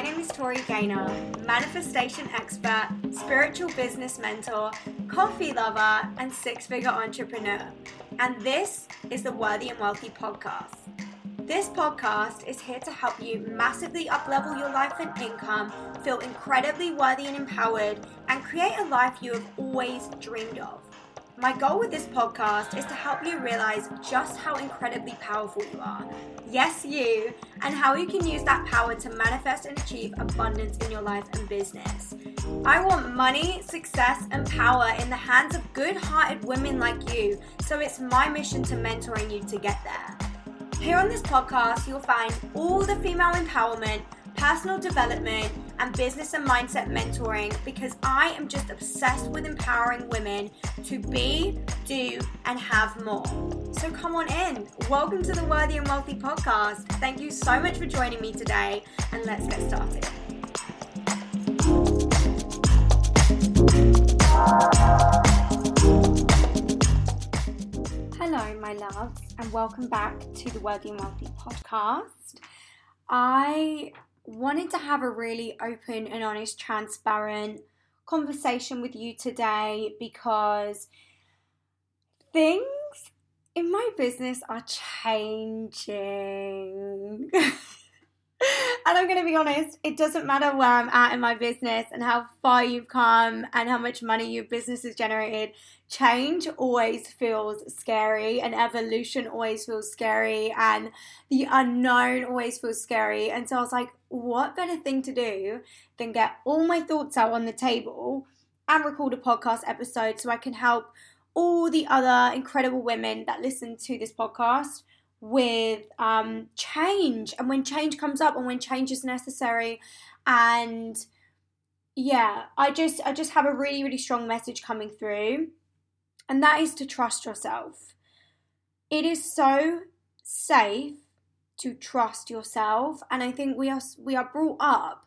My name is Tori Gaynor, manifestation expert, spiritual business mentor, coffee lover, and six figure entrepreneur. And this is the Worthy and Wealthy podcast. This podcast is here to help you massively uplevel your life and income, feel incredibly worthy and empowered, and create a life you have always dreamed of. My goal with this podcast is to help you realize just how incredibly powerful you are. Yes, you, and how you can use that power to manifest and achieve abundance in your life and business. I want money, success, and power in the hands of good hearted women like you, so it's my mission to mentoring you to get there. Here on this podcast, you'll find all the female empowerment personal development, and business and mindset mentoring because I am just obsessed with empowering women to be, do, and have more. So come on in. Welcome to the Worthy and Wealthy podcast. Thank you so much for joining me today, and let's get started. Hello, my loves, and welcome back to the Worthy and Wealthy podcast. I wanted to have a really open and honest, transparent conversation with you today because things in my business are changing. I'm going to be honest, it doesn't matter where I'm at in my business and how far you've come and how much money your business has generated. Change always feels scary, and evolution always feels scary, and the unknown always feels scary. And so I was like, what better thing to do than get all my thoughts out on the table and record a podcast episode so I can help all the other incredible women that listen to this podcast with um, change and when change comes up and when change is necessary and yeah i just i just have a really really strong message coming through and that is to trust yourself it is so safe to trust yourself and i think we are we are brought up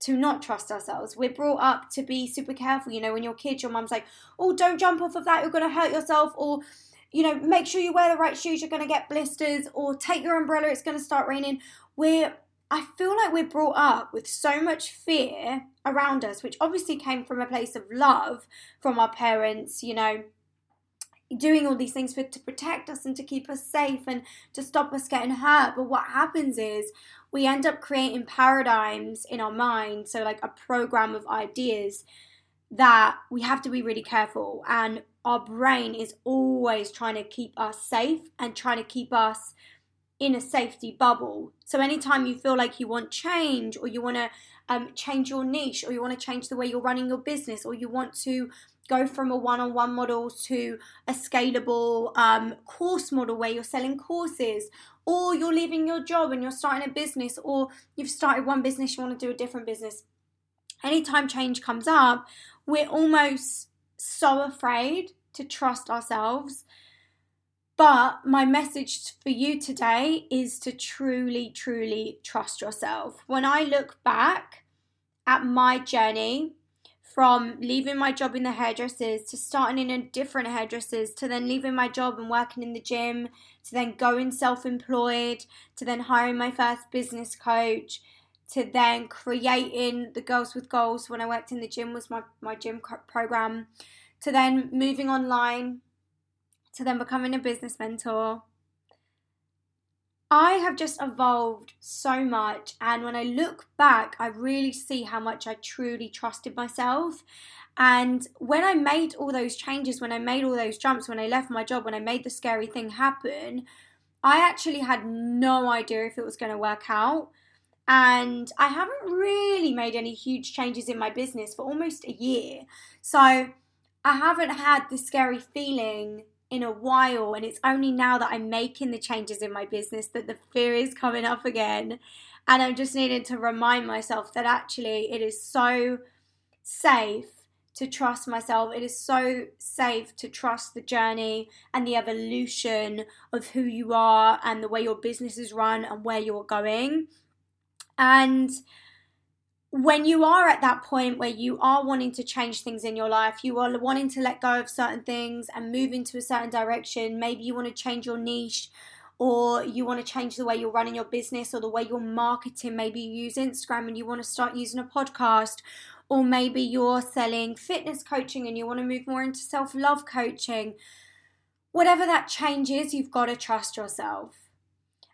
to not trust ourselves. We're brought up to be super careful. You know, when you're kids, your mum's like, oh, don't jump off of that, you're going to hurt yourself. Or you know, make sure you wear the right shoes, you're going to get blisters, or take your umbrella, it's going to start raining. We're, I feel like we're brought up with so much fear around us, which obviously came from a place of love from our parents, you know, doing all these things for to protect us and to keep us safe and to stop us getting hurt. But what happens is we end up creating paradigms in our mind, so like a program of ideas that we have to be really careful and our brain is always trying to keep us safe and trying to keep us in a safety bubble. So anytime you feel like you want change or you want to um, change your niche or you want to change the way you're running your business or you want to go from a one-on-one model to a scalable um, course model where you're selling courses or you're leaving your job and you're starting a business or you've started one business you want to do a different business anytime change comes up we're almost so afraid to trust ourselves. But my message for you today is to truly, truly trust yourself. When I look back at my journey from leaving my job in the hairdressers to starting in a different hairdressers to then leaving my job and working in the gym to then going self employed to then hiring my first business coach to then creating the Girls with Goals when I worked in the gym was my, my gym program, to then moving online, to then becoming a business mentor. I have just evolved so much, and when I look back, I really see how much I truly trusted myself. And when I made all those changes, when I made all those jumps, when I left my job, when I made the scary thing happen, I actually had no idea if it was going to work out and I haven't really made any huge changes in my business for almost a year. So I haven't had the scary feeling in a while, and it's only now that I'm making the changes in my business that the fear is coming up again. And I'm just needing to remind myself that actually it is so safe to trust myself. It is so safe to trust the journey and the evolution of who you are and the way your business is run and where you're going. And when you are at that point where you are wanting to change things in your life, you are wanting to let go of certain things and move into a certain direction, maybe you want to change your niche, or you want to change the way you're running your business or the way you're marketing. Maybe you use Instagram and you want to start using a podcast, or maybe you're selling fitness coaching and you want to move more into self love coaching. Whatever that change is, you've got to trust yourself.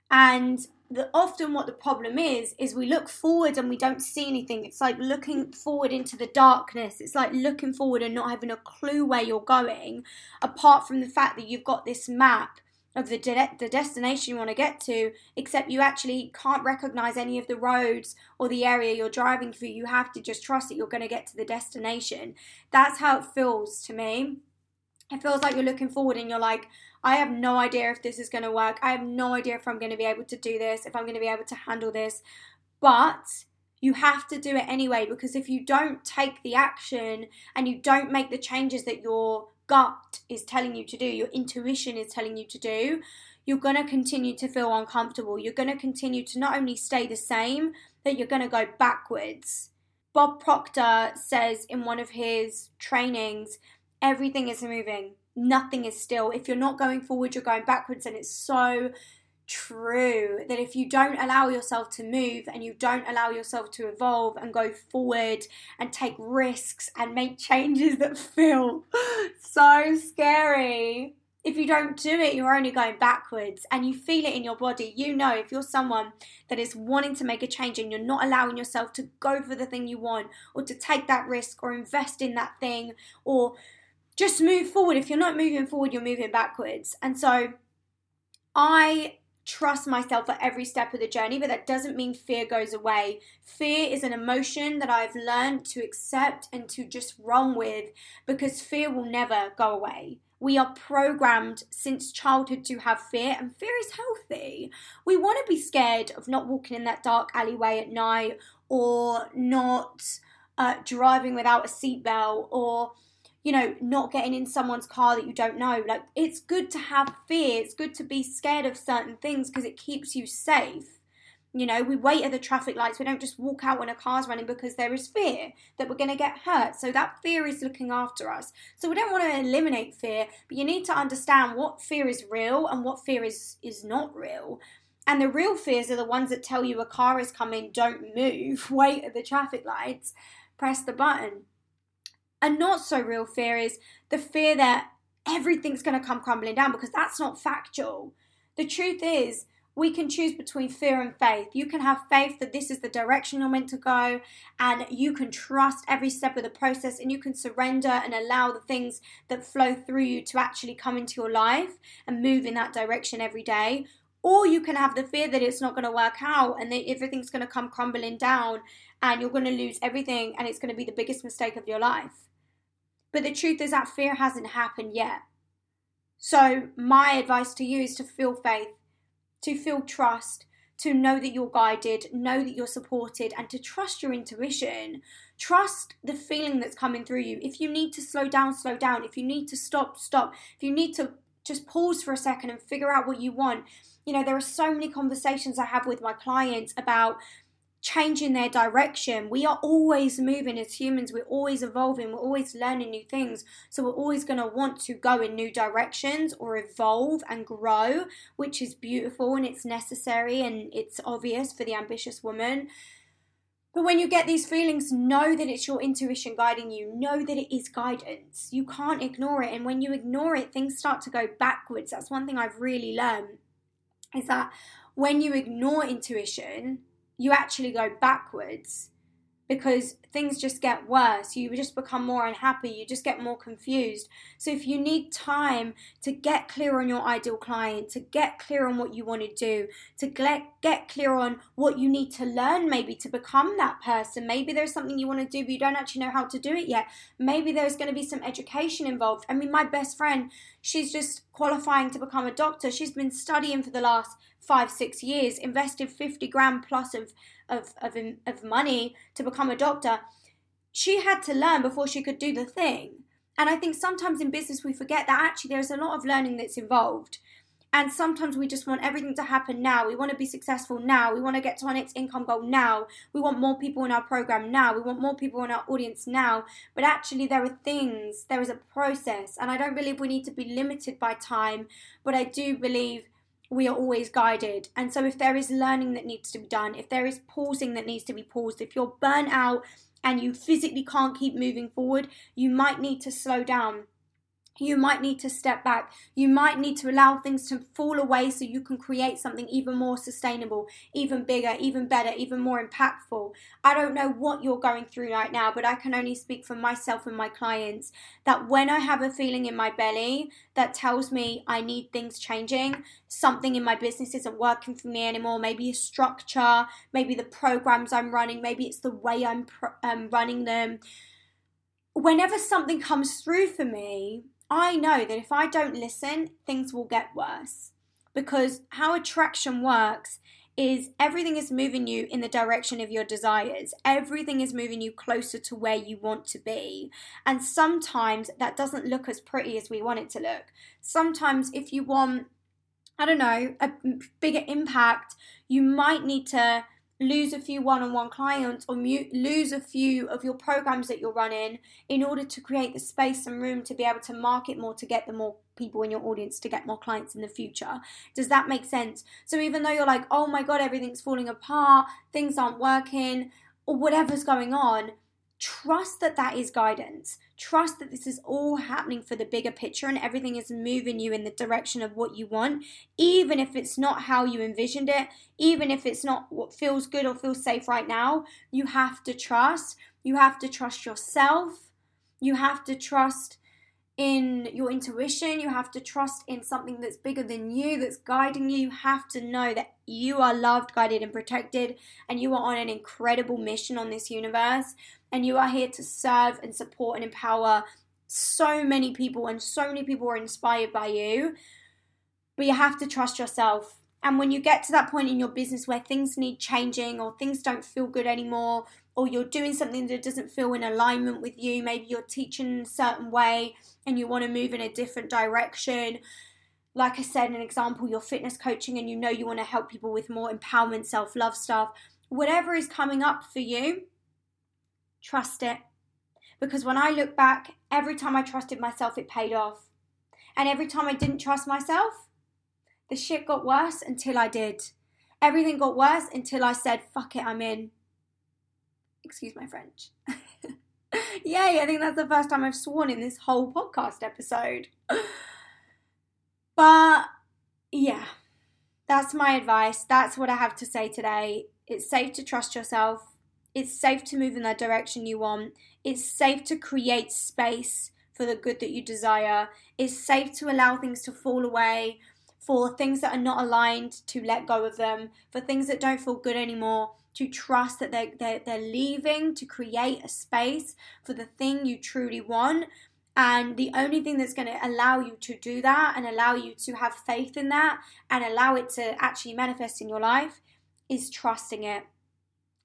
And the, often what the problem is is we look forward and we don't see anything. It's like looking forward into the darkness. It's like looking forward and not having a clue where you're going apart from the fact that you've got this map of the de- the destination you want to get to except you actually can't recognize any of the roads or the area you're driving through. You have to just trust that you're going to get to the destination. That's how it feels to me it feels like you're looking forward and you're like I have no idea if this is going to work. I have no idea if I'm going to be able to do this, if I'm going to be able to handle this. But you have to do it anyway because if you don't take the action and you don't make the changes that your gut is telling you to do, your intuition is telling you to do, you're going to continue to feel uncomfortable. You're going to continue to not only stay the same, but you're going to go backwards. Bob Proctor says in one of his trainings, everything is moving nothing is still. If you're not going forward, you're going backwards. And it's so true that if you don't allow yourself to move and you don't allow yourself to evolve and go forward and take risks and make changes that feel so scary, if you don't do it, you're only going backwards and you feel it in your body. You know, if you're someone that is wanting to make a change and you're not allowing yourself to go for the thing you want or to take that risk or invest in that thing or just move forward. If you're not moving forward, you're moving backwards. And so I trust myself at every step of the journey, but that doesn't mean fear goes away. Fear is an emotion that I've learned to accept and to just run with because fear will never go away. We are programmed since childhood to have fear, and fear is healthy. We want to be scared of not walking in that dark alleyway at night or not uh, driving without a seatbelt or you know, not getting in someone's car that you don't know. Like, it's good to have fear. It's good to be scared of certain things because it keeps you safe. You know, we wait at the traffic lights. We don't just walk out when a car's running because there is fear that we're going to get hurt. So that fear is looking after us. So we don't want to eliminate fear, but you need to understand what fear is real and what fear is is not real. And the real fears are the ones that tell you a car is coming, don't move, wait at the traffic lights, press the button. A not so real fear is the fear that everything's going to come crumbling down because that's not factual. The truth is, we can choose between fear and faith. You can have faith that this is the direction you're meant to go, and you can trust every step of the process, and you can surrender and allow the things that flow through you to actually come into your life and move in that direction every day. Or you can have the fear that it's not going to work out and that everything's going to come crumbling down and you're going to lose everything and it's going to be the biggest mistake of your life. But the truth is that fear hasn't happened yet. So, my advice to you is to feel faith, to feel trust, to know that you're guided, know that you're supported, and to trust your intuition. Trust the feeling that's coming through you. If you need to slow down, slow down. If you need to stop, stop. If you need to just pause for a second and figure out what you want. You know, there are so many conversations I have with my clients about changing their direction. We are always moving as humans, we're always evolving, we're always learning new things. So we're always going to want to go in new directions or evolve and grow, which is beautiful and it's necessary and it's obvious for the ambitious woman. But when you get these feelings, know that it's your intuition guiding you. Know that it is guidance. You can't ignore it. And when you ignore it, things start to go backwards. That's one thing I've really learned is that when you ignore intuition, you actually go backwards because things just get worse. You just become more unhappy. You just get more confused. So, if you need time to get clear on your ideal client, to get clear on what you want to do, to get, clear on what you need to learn, maybe to become that person, maybe there's something you want to do, but you don't actually know how to do it yet. Maybe there's going to be some education involved. I mean, my best friend, she's just qualifying to become a doctor. She's been studying for the last five, six years, invested 50 grand plus of, of, of, of money to become a doctor. She had to learn before she could do the thing. And I think sometimes in business we forget that actually there's a lot of learning that's involved. And sometimes we just want everything to happen now. We want to be successful now. We want to get to our next income goal now. We want more people in our program now. We want more people in our audience now. But actually, there are things, there is a process. And I don't believe we need to be limited by time, but I do believe we are always guided. And so, if there is learning that needs to be done, if there is pausing that needs to be paused, if you're burnt out and you physically can't keep moving forward, you might need to slow down you might need to step back. You might need to allow things to fall away so you can create something even more sustainable, even bigger, even better, even more impactful. I don't know what you're going through right now, but I can only speak for myself and my clients that when I have a feeling in my belly that tells me I need things changing, something in my business isn't working for me anymore, maybe a structure, maybe the programs I'm running, maybe it's the way I'm um, running them. Whenever something comes through for me, I know that if I don't listen, things will get worse. Because how attraction works is everything is moving you in the direction of your desires. Everything is moving you closer to where you want to be. And sometimes that doesn't look as pretty as we want it to look. Sometimes, if you want, I don't know, a bigger impact, you might need to lose a few one-on-one clients or mute, lose a few of your programs that you're running in order to create the space and room to be able to market more to get the more people in your audience to get more clients in the future. Does that make sense? So even though you're like oh my god everything's falling apart things aren't working or whatever's going on trust that that is guidance. Trust that this is all happening for the bigger picture and everything is moving you in the direction of what you want, even if it's not how you envisioned it, even if it's not what feels good or feels safe right now. You have to trust. You have to trust yourself. You have to trust in your intuition. You have to trust in something that's bigger than you, that's guiding you. You have to know that you are loved, guided, and protected, and you are on an incredible mission on this universe. And you are here to serve and support and empower so many people, and so many people are inspired by you. But you have to trust yourself. And when you get to that point in your business where things need changing or things don't feel good anymore, or you're doing something that doesn't feel in alignment with you, maybe you're teaching a certain way and you want to move in a different direction. Like I said, an example, you're fitness coaching and you know you want to help people with more empowerment, self love stuff. Whatever is coming up for you, trust it. Because when I look back, every time I trusted myself, it paid off. And every time I didn't trust myself, the shit got worse until I did. Everything got worse until I said, fuck it, I'm in. Excuse my French. Yay, I think that's the first time I've sworn in this whole podcast episode. but yeah, that's my advice. That's what I have to say today. It's safe to trust yourself. It's safe to move in that direction you want. It's safe to create space for the good that you desire. It's safe to allow things to fall away, for things that are not aligned, to let go of them, for things that don't feel good anymore, to trust that they're, they're, they're leaving to create a space for the thing you truly want. And the only thing that's going to allow you to do that and allow you to have faith in that and allow it to actually manifest in your life is trusting it.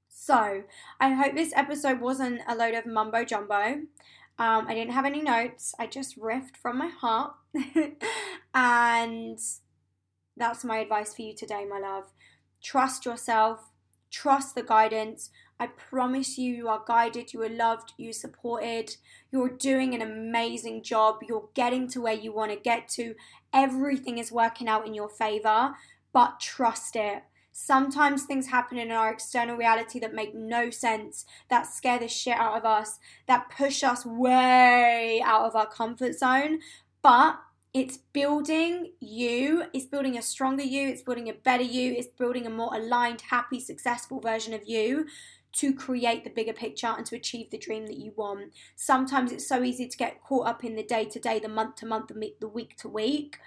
So, I hope this episode wasn't a load of mumbo jumbo. Um, I didn't have any notes, I just riffed from my heart. and that's my advice for you today, my love. Trust yourself, Trust the guidance. I promise you, you are guided, you are loved, you are supported, you're doing an amazing job, you're getting to where you want to get to. Everything is working out in your favor, but trust it. Sometimes things happen in our external reality that make no sense, that scare the shit out of us, that push us way out of our comfort zone. But it's building you, it's building a stronger you, it's building a better you, it's building a more aligned, happy, successful version of you to create the bigger picture and to achieve the dream that you want. Sometimes it's so easy to get caught up in the day to day, the month to month, the week to week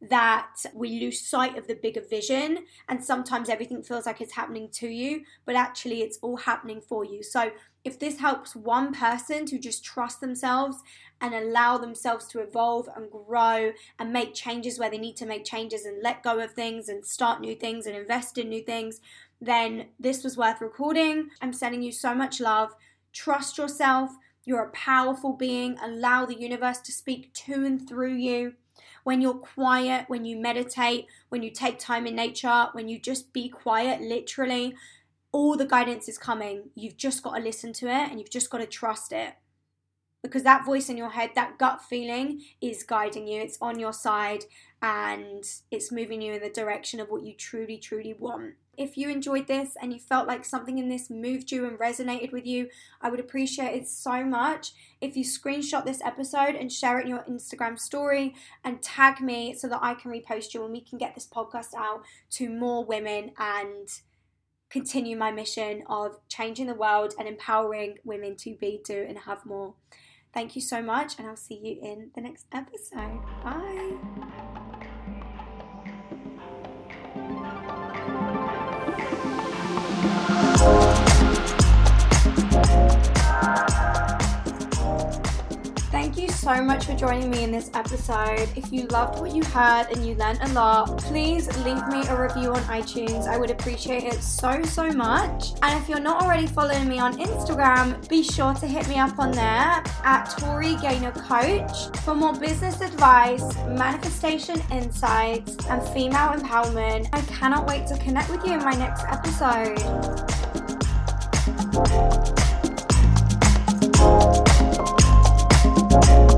that we lose sight of the bigger vision and sometimes everything feels like it's happening to you but actually it's all happening for you so if this helps one person to just trust themselves and allow themselves to evolve and grow and make changes where they need to make changes and let go of things and start new things and invest in new things, then this was worth recording. I'm sending you so much love. Trust yourself. You're a powerful being. Allow the universe to speak to and through you. When you're quiet, when you meditate, when you take time in nature, when you just be quiet, literally, all the guidance is coming. You've just got to listen to it and you've just got to trust it. because that voice in your head, that gut feeling is guiding you. It's on your side and it's moving you in the direction of what you truly, truly want. If you enjoyed this and you felt like something in this moved you and resonated with you, I would appreciate it so much if you screenshot this episode and share it in your Instagram story and tag me so that I can repost you and we can get this podcast out to more women and continue my mission of changing the world and empowering women to be, do, and have more. Thank you so much, and I'll see you in the next episode. Bye. So much for joining me in this episode. If you loved what you heard and you learned a lot, please leave me a review on iTunes. I would appreciate it so, so much. And if you're not already following me on Instagram, be sure to hit me up on there at Tori Gaynor Coach for more business advice, manifestation insights, and female empowerment. I cannot wait to connect with you in my next episode. Thank